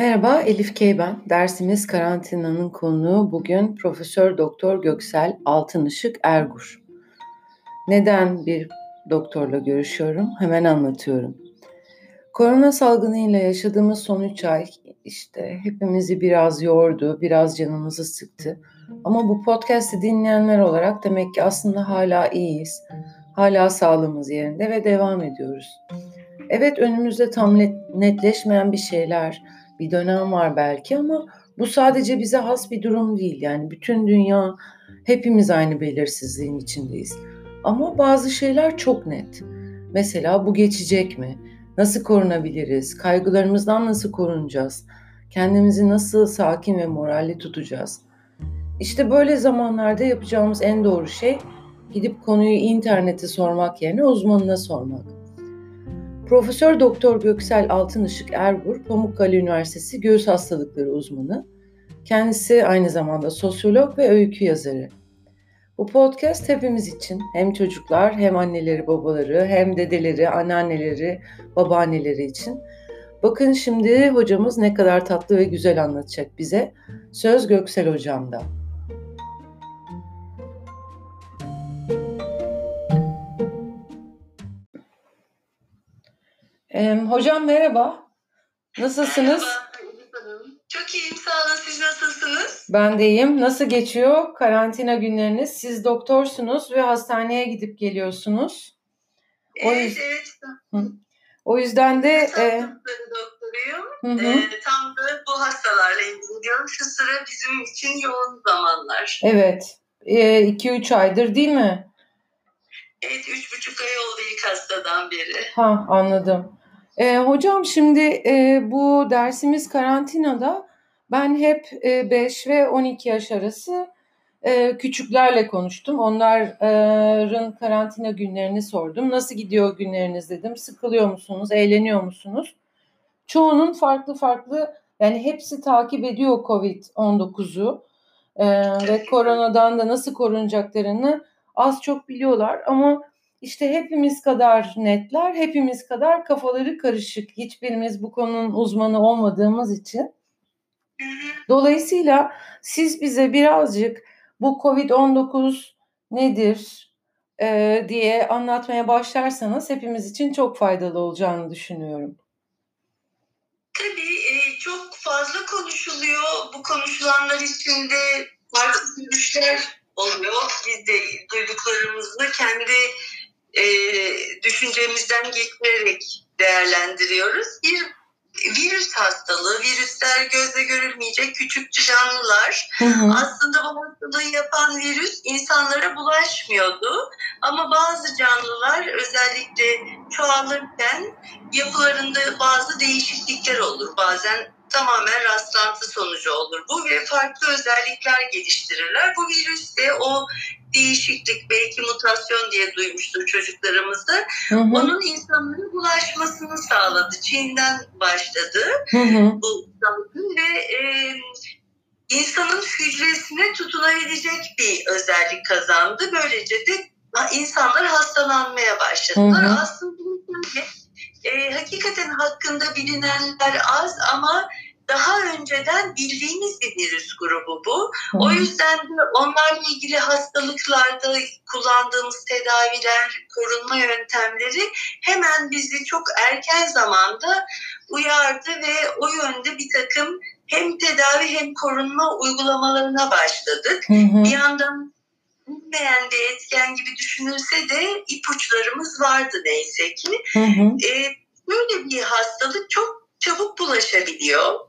Merhaba, Elif Key ben. Dersimiz karantinanın konuğu bugün Profesör Doktor Göksel Altınışık Ergur. Neden bir doktorla görüşüyorum? Hemen anlatıyorum. Korona salgınıyla yaşadığımız son 3 ay işte hepimizi biraz yordu, biraz canımızı sıktı. Ama bu podcast'i dinleyenler olarak demek ki aslında hala iyiyiz. Hala sağlığımız yerinde ve devam ediyoruz. Evet önümüzde tam netleşmeyen bir şeyler, bir dönem var belki ama bu sadece bize has bir durum değil. Yani bütün dünya hepimiz aynı belirsizliğin içindeyiz. Ama bazı şeyler çok net. Mesela bu geçecek mi? Nasıl korunabiliriz? Kaygılarımızdan nasıl korunacağız? Kendimizi nasıl sakin ve moralli tutacağız? İşte böyle zamanlarda yapacağımız en doğru şey gidip konuyu internete sormak yerine uzmanına sormak. Profesör Doktor Göksel Altınışık Ergur, Pamukkale Üniversitesi Göğüs Hastalıkları uzmanı. Kendisi aynı zamanda sosyolog ve öykü yazarı. Bu podcast hepimiz için hem çocuklar hem anneleri babaları hem dedeleri, anneanneleri, babaanneleri için. Bakın şimdi hocamız ne kadar tatlı ve güzel anlatacak bize. Söz Göksel hocamda. Ee, hocam merhaba. Nasılsınız? Merhaba. Çok iyiyim sağ olun. Siz nasılsınız? Ben de iyiyim. Nasıl geçiyor karantina günleriniz? Siz doktorsunuz ve hastaneye gidip geliyorsunuz. O evet, evet. Hı. O yüzden de... Sağlık e... doktoruyum. Hı hı. E, tam da bu hastalarla ilgileniyorum. Şu sıra bizim için yoğun zamanlar. Evet. 2-3 e, aydır değil mi? Evet, üç buçuk ay oldu ilk hastadan beri. Ha, anladım. E, hocam şimdi e, bu dersimiz karantinada ben hep e, 5 ve 12 yaş arası e, küçüklerle konuştum. Onların karantina günlerini sordum. Nasıl gidiyor günleriniz dedim. Sıkılıyor musunuz? Eğleniyor musunuz? Çoğunun farklı farklı yani hepsi takip ediyor Covid-19'u e, ve koronadan da nasıl korunacaklarını az çok biliyorlar ama işte hepimiz kadar netler, hepimiz kadar kafaları karışık. Hiçbirimiz bu konunun uzmanı olmadığımız için. Dolayısıyla siz bize birazcık bu COVID-19 nedir e, diye anlatmaya başlarsanız hepimiz için çok faydalı olacağını düşünüyorum. Tabii e, çok fazla konuşuluyor. Bu konuşulanlar içinde farklı görüşler oluyor. Biz de duyduklarımızı kendi e, düşüncemizden getirerek değerlendiriyoruz. Bir virüs hastalığı, virüsler gözle görülmeyecek küçük canlılar. Hı hı. Aslında bu hastalığı yapan virüs insanlara bulaşmıyordu. Ama bazı canlılar özellikle çoğalırken yapılarında bazı değişiklikler olur. Bazen tamamen rastlantı sonucu olur bu ve farklı özellikler geliştirirler. Bu virüs de o değişiklik belki mutasyon diye duymuştur çocuklarımızda. Hı hı. Onun insanlara bulaşmasını sağladı. Çin'den başladı hı hı. bu salgın ve e, insanın hücresine tutunabilecek bir özellik kazandı. Böylece de insanlar hastalanmaya başladılar. Hı hı. Aslında e, hakikaten hakkında bilinenler az ama daha önceden bildiğimiz bir virüs grubu bu. Hı. O yüzden de onlarla ilgili hastalıklarda kullandığımız tedaviler, korunma yöntemleri hemen bizi çok erken zamanda uyardı ve o yönde bir takım hem tedavi hem korunma uygulamalarına başladık. Hı hı. Bir yandan bilinmeyen bir etken gibi düşünülse de ipuçlarımız vardı neyse ki. Hı hı. Ee, böyle bir hastalık çok çabuk bulaşabiliyor.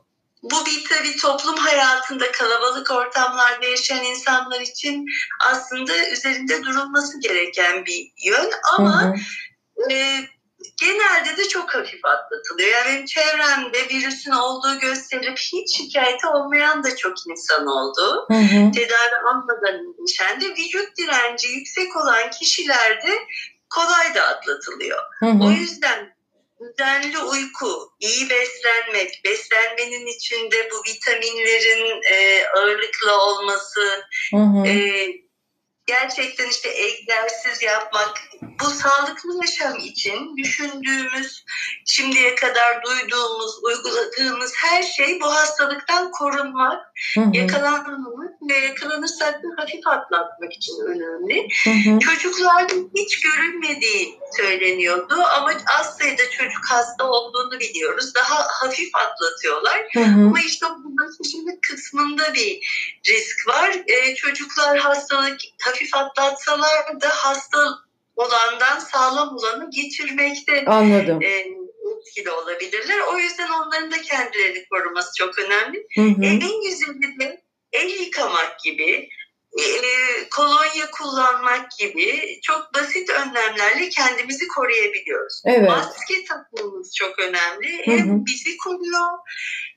Bu bir tabii toplum hayatında kalabalık ortamlarda yaşayan insanlar için aslında üzerinde durulması gereken bir yön ama hı hı. E, genelde de çok hafif atlatılıyor. Yani benim çevremde virüsün olduğu gösterip hiç şikayeti olmayan da çok insan oldu. Hı hı. Tedavi almadan iyileşen de vücut direnci yüksek olan kişilerde kolay da atlatılıyor. Hı hı. O yüzden düzenli uyku, iyi beslenmek, beslenmenin içinde bu vitaminlerin e, ağırlıklı olması, hı hı. E, gerçekten işte egzersiz yapmak, bu sağlıklı yaşam için düşündüğümüz, şimdiye kadar duyduğumuz, uyguladığımız her şey bu hastalıktan korunmak, hı hı. yakalanmamak ve yakalanırsak da hafif atlatmak için önemli. Hı hı. Çocuklarda hiç görülmediği söyleniyordu ama az sayıda çocuk hasta olduğunu biliyoruz. Daha hafif atlatıyorlar. Hı hı. Ama işte bu bulaşıcılık kısmında bir risk var. Ee, çocuklar hastalık hafif atlatsalar da hasta olandan sağlam olanı geçirmekte Anladım. E, etkili olabilirler. O yüzden onların da kendilerini koruması çok önemli. Hı hı. Elin yüzünde el yıkamak gibi, e, kolonya kullanmak gibi çok basit önlemlerle kendimizi koruyabiliyoruz. Evet. Maske takmamız çok önemli. Hı hı. Hem bizi koruyor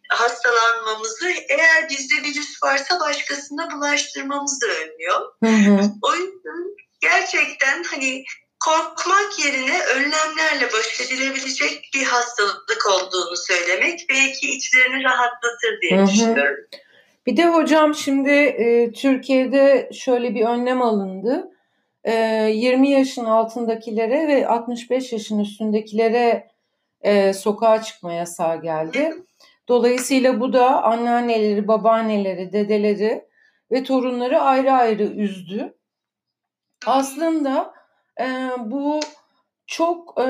hastalanmamızı eğer bizde virüs varsa başkasına bulaştırmamızı önlüyor. Hı hı. O yüzden gerçekten hani korkmak yerine önlemlerle baş edilebilecek bir hastalık olduğunu söylemek belki içlerini rahatlatır diye hı hı. düşünüyorum. Bir de hocam şimdi e, Türkiye'de şöyle bir önlem alındı. E, 20 yaşın altındakilere ve 65 yaşın üstündekilere e, sokağa çıkma yasağı geldi. Dolayısıyla bu da anneanneleri, babaanneleri, dedeleri ve torunları ayrı ayrı üzdü. Aslında e, bu çok e,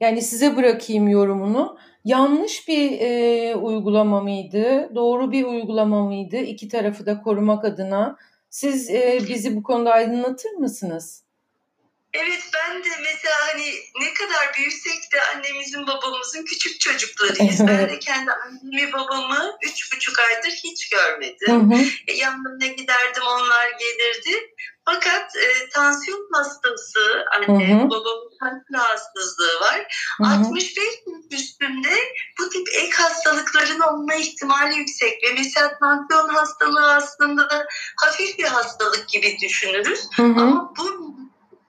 yani size bırakayım yorumunu. Yanlış bir e, uygulama mıydı? Doğru bir uygulama mıydı? İki tarafı da korumak adına. Siz e, bizi bu konuda aydınlatır mısınız? Evet ben de mesela hani ne kadar büyüsek de annemizin babamızın küçük çocuklarıyız. Evet. Ben de kendi annemi babamı üç buçuk aydır hiç görmedim. Hı hı. E, yanlarına giderdim onlar gelirdi. Fakat e, tansiyon hastası anne, hı hı. babamın kalp rahatsızlığı var. Hı hı. 65 üstünde bu tip ek hastalıkların olma ihtimali yüksek ve mesela tansiyon hastalığı aslında hafif bir hastalık gibi düşünürüz. Hı hı. Ama bu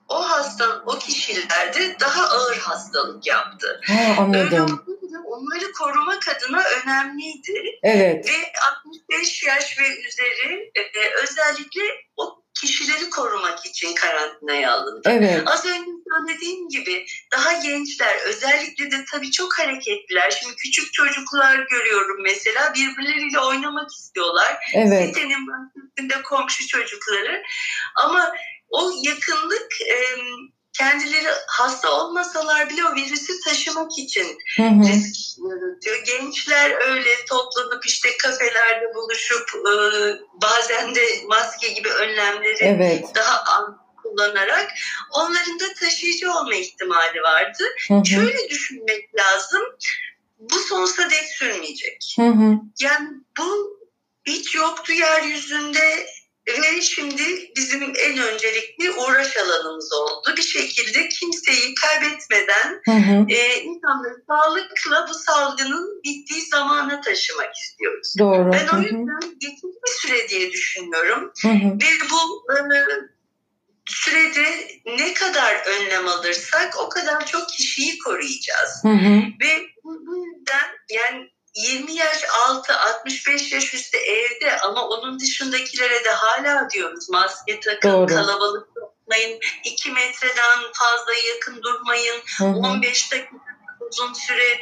o hasta o kişilerde daha ağır hastalık yaptı. Ha, anladım. Öyle onları korumak adına önemliydi. Evet. Ve 65 yaş ve üzeri e, e, özellikle o kişileri korumak için karantinaya alındı. Evet. Az önce söylediğim gibi daha gençler özellikle de tabii çok hareketliler. Şimdi küçük çocuklar görüyorum mesela birbirleriyle oynamak istiyorlar. Evet. Sitenin bahçesinde komşu çocukları. Ama o yakınlık e, kendileri hasta olmasalar bile o virüsü taşımak için hı hı. risk yaratıyor. Gençler öyle toplanıp işte kafelerde buluşup e, bazen de maske gibi önlemleri evet. daha an kullanarak onların da taşıyıcı olma ihtimali vardı. Hı hı. Şöyle düşünmek lazım. Bu sonsuza dek sürmeyecek. Hı hı. Yani bu hiç yoktu yeryüzünde ve şimdi bizim en öncelikli uğraş alanımız oldu. Bir şekilde kimseyi kaybetmeden hı hı. E, insanları sağlıkla bu salgının bittiği zamana taşımak istiyoruz. Doğru. Ben o yüzden geçici bir süre diye düşünüyorum. Hı hı. Ve bu e, sürede ne kadar önlem alırsak o kadar çok kişiyi koruyacağız. Hı hı. Ve bu yüzden yani 20 yaş altı 65 yaş üstü evde ama onun dışındakilere de hala diyoruz maske takın Doğru. kalabalık tutmayın 2 metreden fazla yakın durmayın hı hı. 15 dakika uzun süre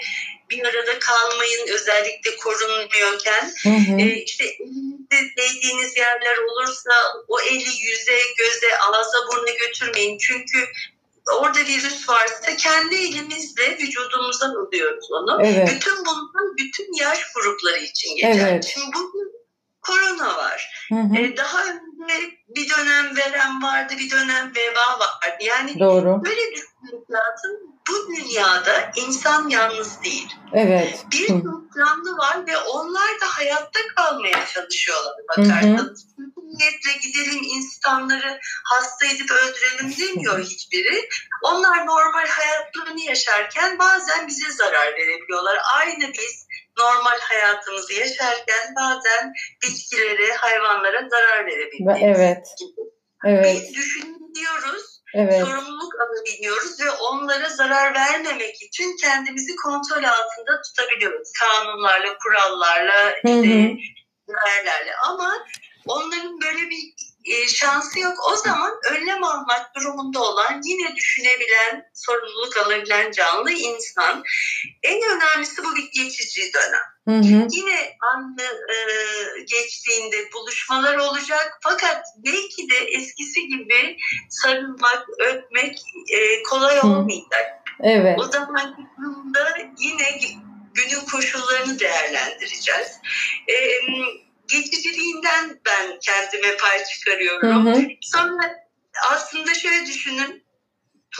bir arada kalmayın özellikle korunmuyorken hı hı. E, işte elinizde değdiğiniz yerler olursa o eli yüze göze ağza burnu götürmeyin çünkü orada virüs varsa kendi elimizle vücudumuza alıyoruz onu. Evet. Bütün bunlar bütün yaş grupları için geçer. Evet. Şimdi bugün korona var. Hı hı. Ee, daha önce bir dönem verem vardı, bir dönem veba vardı. Yani Doğru. böyle düşünmek lazım bu dünyada insan yalnız değil. Evet. Bir canlı var ve onlar da hayatta kalmaya çalışıyorlar bakarsanız. Niyetle gidelim insanları hasta edip öldürelim demiyor hiçbiri. Onlar normal hayatlarını yaşarken bazen bize zarar verebiliyorlar. Aynı biz normal hayatımızı yaşarken bazen bitkilere, hayvanlara zarar verebiliyoruz. Evet. Evet. Biz düşünüyoruz evet. sorumluluk alabiliyoruz ve onlara zarar vermemek için kendimizi kontrol altında tutabiliyoruz. Kanunlarla, kurallarla, işte değerlerle ama onların böyle bir e, şansı yok. O zaman önlem almak durumunda olan yine düşünebilen, sorumluluk alabilen canlı insan. En önemlisi bu bir geçici dönem. Hı hı. Yine anlı e, geçtiğinde buluşmalar olacak fakat belki de eskisi gibi sarılmak, öpmek e, kolay olmayacak. Evet. O zaman yine günün koşullarını değerlendireceğiz. E, geçiciliğinden ben kendime pay çıkarıyorum. Hı hı. Sonra aslında şöyle düşünün.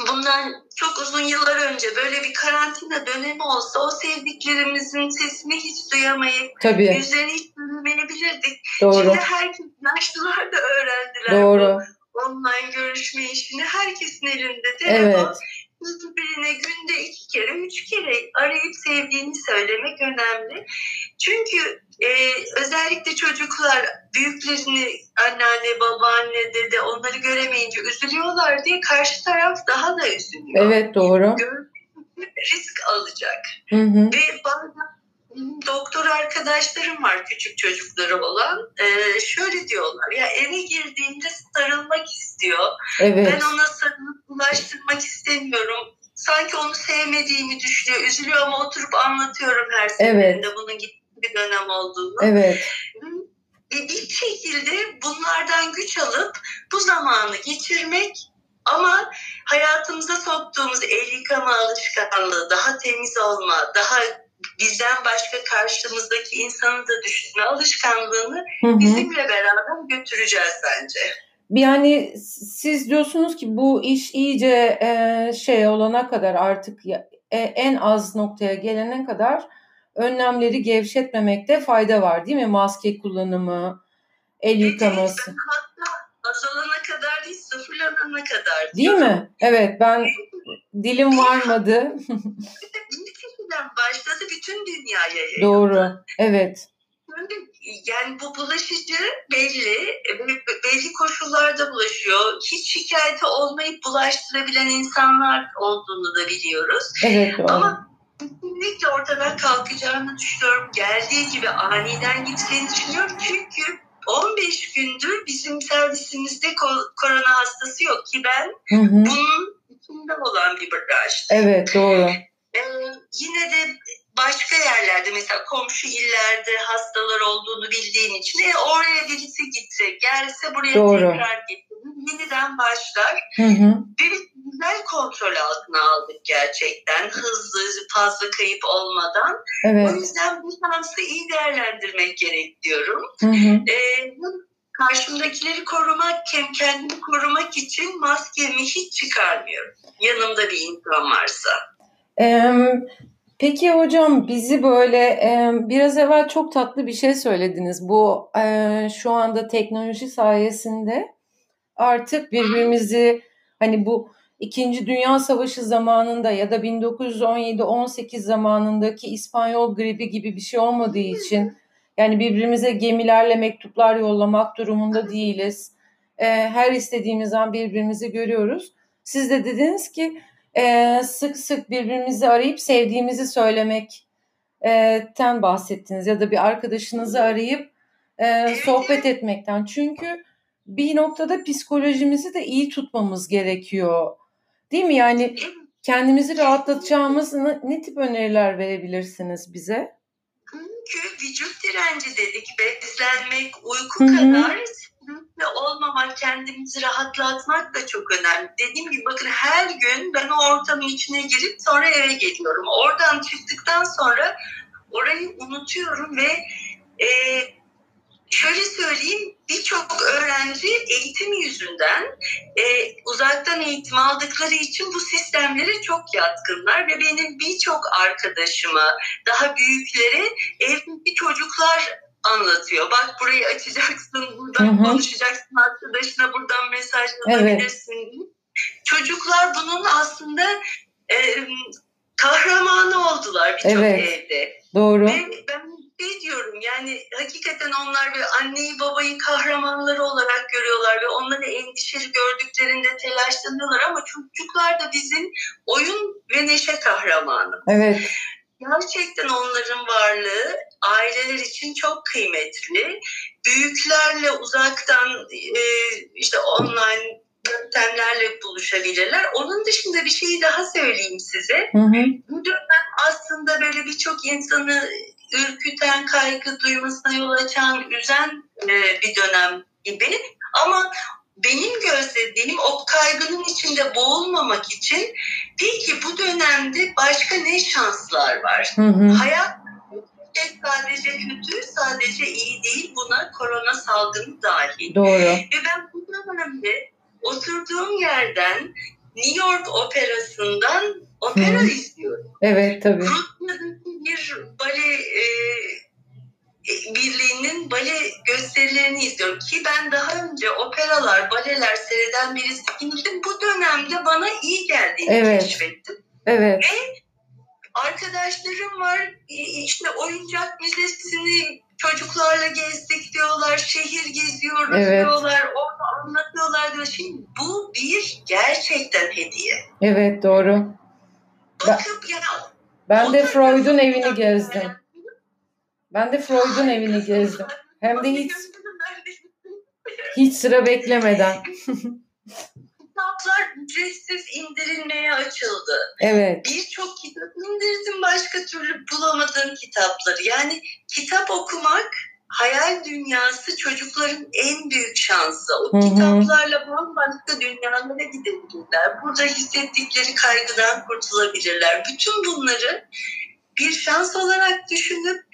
Bundan çok uzun yıllar önce böyle bir karantina dönemi olsa o sevdiklerimizin sesini hiç duyamayıp Tabii. yüzlerini hiç görmeyebilirdik. Doğru. Şimdi herkes yaşlılar da öğrendiler Doğru. bu online görüşme işini. Herkesin elinde telefon. Evet birine günde iki kere, üç kere arayıp sevdiğini söylemek önemli. Çünkü e, özellikle çocuklar büyüklerini anneanne, babaanne, dede onları göremeyince üzülüyorlar diye karşı taraf daha da üzülüyor. Evet doğru. Risk alacak. Hı hı. Ve bazen doktor arkadaşlarım var küçük çocukları olan. Ee, şöyle diyorlar ya eve girdiğinde sarılmak istiyor. Evet. Ben ona sarılıp ulaştırmak istemiyorum. Sanki onu sevmediğimi düşünüyor. Üzülüyor ama oturup anlatıyorum her seferinde evet. bunun gittiği bir dönem olduğunu. Evet. Ve bir şekilde bunlardan güç alıp bu zamanı geçirmek ama hayatımıza soktuğumuz el yıkama alışkanlığı, daha temiz olma, daha bizden başka karşımızdaki insanı da düşünme alışkanlığını hı hı. bizimle beraber götüreceğiz bence. Yani siz diyorsunuz ki bu iş iyice e, şey olana kadar artık ya, e, en az noktaya gelene kadar önlemleri gevşetmemekte fayda var değil mi? Maske kullanımı, el yıkaması. Evet, hatta azalana kadar değil sıfırlanana kadar. Değil mi? Evet ben dilim varmadı. Çin'den başladı bütün dünyaya yayıldı. Doğru, evet. Yani bu bulaşıcı belli, belli koşullarda bulaşıyor. Hiç şikayeti olmayıp bulaştırabilen insanlar olduğunu da biliyoruz. Evet doğru. Ama kesinlikle ortadan kalkacağını düşünüyorum. Geldiği gibi aniden gideceğini düşünüyorum. Çünkü 15 gündür bizim servisimizde korona hastası yok ki ben hı hı. bunun içinde olan bir branş. Evet doğru. Yine de başka yerlerde mesela komşu illerde hastalar olduğunu bildiğim için e, oraya birisi gitse gelse buraya Doğru. tekrar getirir yeniden başlar. Hı hı. Bir güzel kontrol altına aldık gerçekten hızlı fazla kayıp olmadan. Evet. O yüzden bu şansı iyi değerlendirmek gerek diyorum. Hı hı. Ee, karşımdakileri korumak, kendimi korumak için maskemi hiç çıkarmıyorum. Yanımda bir insan varsa. Peki hocam bizi böyle biraz evvel çok tatlı bir şey söylediniz. Bu şu anda teknoloji sayesinde artık birbirimizi hani bu İkinci Dünya Savaşı zamanında ya da 1917-18 zamanındaki İspanyol gribi gibi bir şey olmadığı için yani birbirimize gemilerle mektuplar yollamak durumunda değiliz. Her istediğimiz an birbirimizi görüyoruz. Siz de dediniz ki e, sık sık birbirimizi arayıp sevdiğimizi söylemekten bahsettiniz ya da bir arkadaşınızı arayıp e, sohbet etmekten. Çünkü bir noktada psikolojimizi de iyi tutmamız gerekiyor. Değil mi? Yani kendimizi rahatlatacağımız ne, tip öneriler verebilirsiniz bize? Çünkü vücut direnci dedik, beslenmek, uyku Hı-hı. kadar ve olmamak, kendimizi rahatlatmak da çok önemli. Dediğim gibi bakın her gün ben o ortamın içine girip sonra eve geliyorum. Oradan çıktıktan sonra orayı unutuyorum ve e, şöyle söyleyeyim birçok öğrenci eğitim yüzünden e, uzaktan eğitim aldıkları için bu sistemlere çok yatkınlar ve benim birçok arkadaşıma daha büyüklere evdeki çocuklar anlatıyor. Bak burayı açacaksın, buradan Hı-hı. konuşacaksın arkadaşına, buradan mesaj yazabilirsin. Evet. Çocuklar bunun aslında e, kahramanı oldular birçok evet. evde. Doğru. Ve ben şey diyorum yani hakikaten onlar böyle anneyi babayı kahramanları olarak görüyorlar ve onları endişeli gördüklerinde telaşlanıyorlar ama çocuklar da bizim oyun ve neşe kahramanı. Evet. gerçekten onların varlığı aileler için çok kıymetli. Büyüklerle uzaktan e, işte online yöntemlerle buluşabilirler. Onun dışında bir şeyi daha söyleyeyim size. Hı hı. Bu dönem aslında böyle birçok insanı ürküten, kaygı duymasına yol açan, üzen e, bir dönem gibi. Ama benim gözlediğim o kaygının içinde boğulmamak için peki bu dönemde başka ne şanslar var? Hı hı. Hayat sadece kötü, sadece iyi değil. Buna korona salgını dahil. Doğru. Ve ben bu dönemde oturduğum yerden New York Operası'ndan opera Hı. izliyorum. Evet tabii. Rusya'daki bir bale e, Birliği'nin bale gösterilerini izliyorum ki ben daha önce operalar, baleler seyreden birisiydim. Bu dönemde bana iyi geldiğini evet. keşfettim. Evet. Ve arkadaşlarım var işte oyuncak müzesini çocuklarla gezdik diyorlar, şehir geziyoruz evet. diyorlar, orada anlatıyorlar diyor. Şimdi bu bir gerçekten hediye. Evet doğru. Bakıp ben, ya ben de Freud'un evini gezdim. Ben de Freud'un evini gezdim. Hem de hiç hiç sıra beklemeden. Kitaplar ücretsiz indirilmeye açıldı. Evet. Birçok kitap indirdim başka türlü bulamadığım kitapları. Yani kitap okumak hayal dünyası çocukların en büyük şansı. O Hı-hı. kitaplarla bambaşka dünyalara gidebilirler. Burada hissettikleri kaygıdan kurtulabilirler. Bütün bunları bir şans olarak düşünüp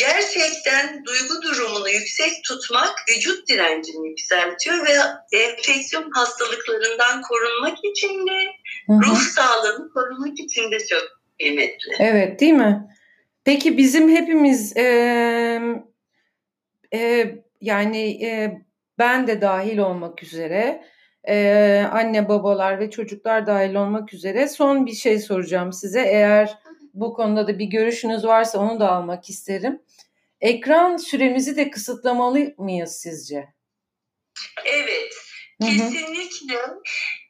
gerçekten duygu durumunu yüksek tutmak vücut direncini yükseltiyor ve enfeksiyon hastalıklarından korunmak için de ruh sağlığını korumak için de çok kıymetli. Evet değil mi? Peki bizim hepimiz e, e, yani e, ben de dahil olmak üzere e, anne babalar ve çocuklar dahil olmak üzere son bir şey soracağım size. Eğer bu konuda da bir görüşünüz varsa onu da almak isterim. Ekran süremizi de kısıtlamalı mıyız sizce? Evet, kesinlikle.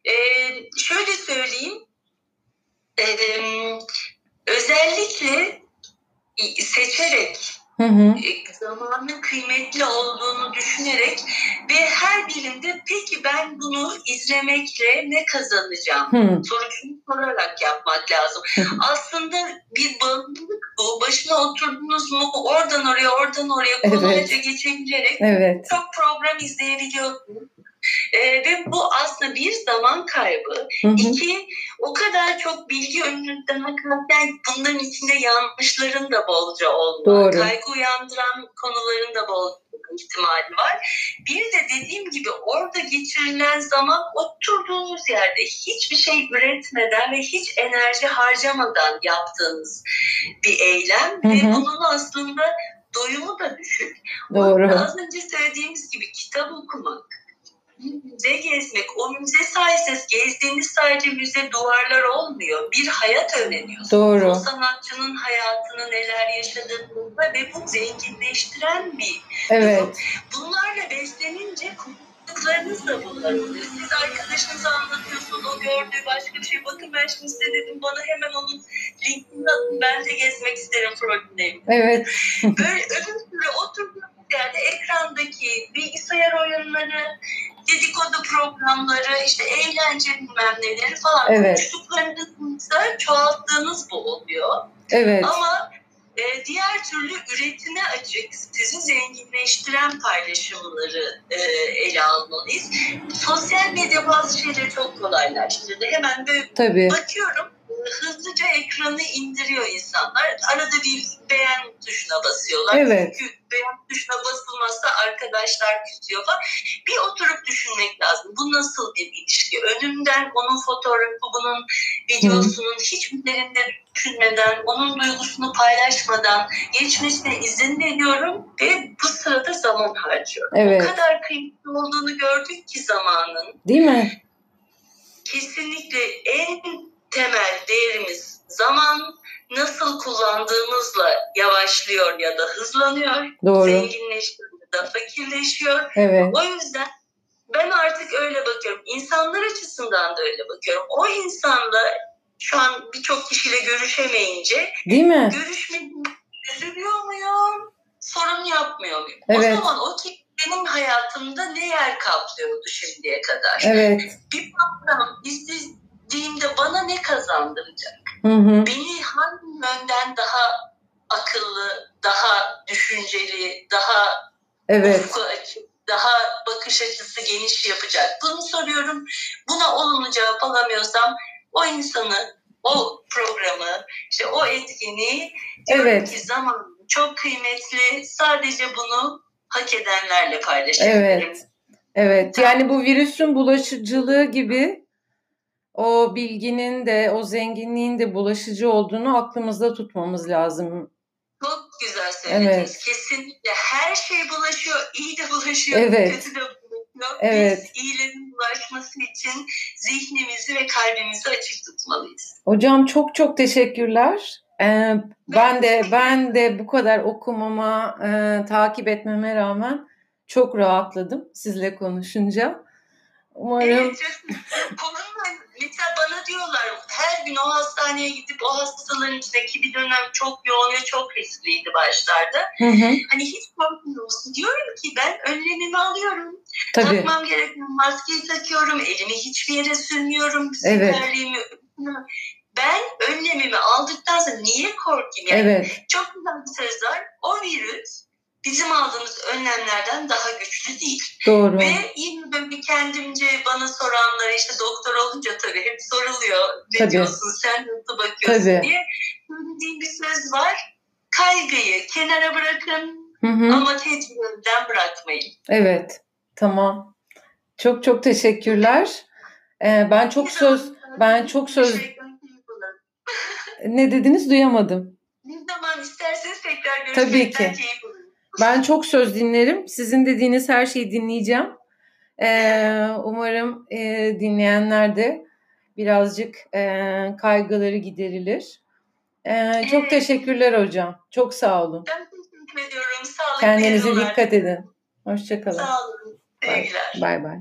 Ee, şöyle söyleyeyim, ee, özellikle seçerek Hı hı. E, zamanın kıymetli olduğunu düşünerek ve her birinde peki ben bunu izlemekle ne kazanacağım hı. sorusunu sorarak yapmak lazım. Hı. Aslında bir bağımlılık bu. Başına oturdunuz mu oradan oraya oradan oraya kolayca evet. geçebilerek evet. çok program izleyebiliyorsunuz. E, ve bu aslında bir zaman kaybı. Hı hı. İki, o kadar çok bilgi önünden akarken bunların içinde yanlışların da bolca olma, Doğru. kaygı uyandıran konuların da bol ihtimali var. Bir de dediğim gibi orada geçirilen zaman oturduğunuz yerde hiçbir şey üretmeden ve hiç enerji harcamadan yaptığınız bir eylem hı hı. ve bunun aslında doyumu da düşük. Doğru. Az önce söylediğimiz gibi kitap okumak, müze gezmek, o müze sayesinde gezdiğiniz sadece müze duvarlar olmuyor. Bir hayat öğreniyorsunuz. Doğru. O sanatçının hayatını neler yaşadığını ve bu zenginleştiren bir evet. durum. Bunlarla beslenince konuştuklarınız da bunlar oluyor. Siz arkadaşınıza anlatıyorsunuz, o gördüğü başka bir şey. Bakın ben şimdi size dedim, bana hemen onun linkini atın, ben de gezmek isterim evini. Evet. Böyle öbür türlü oturduğunuz yerde ekrandaki bilgisayar oyunları, dedikodu programları, işte eğlence bilmem neleri falan evet. konuştuklarınızı çoğalttığınız bu oluyor. Evet. Ama e, diğer türlü üretime açık, sizi zenginleştiren paylaşımları e, ele almalıyız. Sosyal medya bazı şeyleri çok kolaylaştırdı. Hemen böyle Tabii. bakıyorum hızlıca ekranı indiriyor insanlar. Arada bir beğen tuşuna basıyorlar. Evet. Çünkü beğen tuşuna basılmazsa arkadaşlar küsüyor falan. Bir oturup düşünmek lazım. Bu nasıl bir ilişki? Önümden onun fotoğrafı, bunun videosunun Hı. hiçbirlerinde düşünmeden, onun duygusunu paylaşmadan geçmesine izin veriyorum ve bu sırada zaman harcıyorum. Evet. O kadar kıymetli olduğunu gördük ki zamanın. Değil mi? Kesinlikle en temel değerimiz zaman nasıl kullandığımızla yavaşlıyor ya da hızlanıyor. Doğru. Zenginleşiyor ya da fakirleşiyor. Evet. O yüzden ben artık öyle bakıyorum. İnsanlar açısından da öyle bakıyorum. O insanla şu an birçok kişiyle görüşemeyince Değil mi? görüşmediğimi üzülüyor muyum? Sorun yapmıyor muyum? Evet. O zaman o ki benim hayatımda ne yer kaplıyordu şimdiye kadar? Evet. Bir program izlediğimde bana ne kazandıracak? Hı hı. Beni hangi yönden daha akıllı, daha düşünceli, daha Evet. ufku açık, daha bakış açısı geniş yapacak? Bunu soruyorum. Buna olumlu cevap alamıyorsam o insanı, o programı, işte o etkinliği Evet. ki zaman çok kıymetli. Sadece bunu hak edenlerle paylaşabilirim. Evet. Evet. Yani bu virüsün bulaşıcılığı gibi o bilginin de o zenginliğin de bulaşıcı olduğunu aklımızda tutmamız lazım. Çok güzel söylediniz. Evet. Kesinlikle her şey bulaşıyor. iyi de bulaşıyor, Evet. kötü de bulaşıyor. Evet. Biz iyilerin bulaşması için zihnimizi ve kalbimizi açık tutmalıyız. Hocam çok çok teşekkürler. Ee, ben de ben de bu kadar okumama, e, takip etmeme rağmen çok rahatladım sizle konuşunca. Umarım Evet, Onunla mesela bana diyorlar her gün o hastaneye gidip o hastaların içindeki bir dönem çok yoğun ve çok riskliydi başlarda. hı hı, Hani hiç korkmuyor musun? Diyorum ki ben önlemimi alıyorum. tabii Takmam gereken maskeyi takıyorum. Elimi hiçbir yere sürmüyorum. Evet. Ben önlemimi aldıktan sonra niye korkayım? Yani evet çok güzel bir söz var. O virüs bizim aldığımız önlemlerden daha güçlü değil. doğru. Ve yine böyle kendimce bana soranlar işte doktor olunca tabii hep soruluyor. Ne Tabii. diyorsun sen nasıl bakıyorsun Tabii. diye. Söylediğim bir söz var. Kaygıyı kenara bırakın Hı hı, ama tedbirden bırakmayın. evet tamam. Çok çok teşekkürler. Ee, ben çok söz ben çok söz ne dediniz duyamadım. Ne zaman isterseniz tekrar Tabii görüşmekten ki. keyif alırım. Ben çok söz dinlerim. Sizin dediğiniz her şeyi dinleyeceğim. Ee, umarım e, dinleyenler de birazcık e, kaygıları giderilir. Ee, çok Evet. teşekkürler hocam. Çok sağ olun. Ben teşekkür ediyorum. Sağlıklı Kendinize yıllar. dikkat edin. Hoşçakalın. Sağ olun. Sevgiler. Bay bay.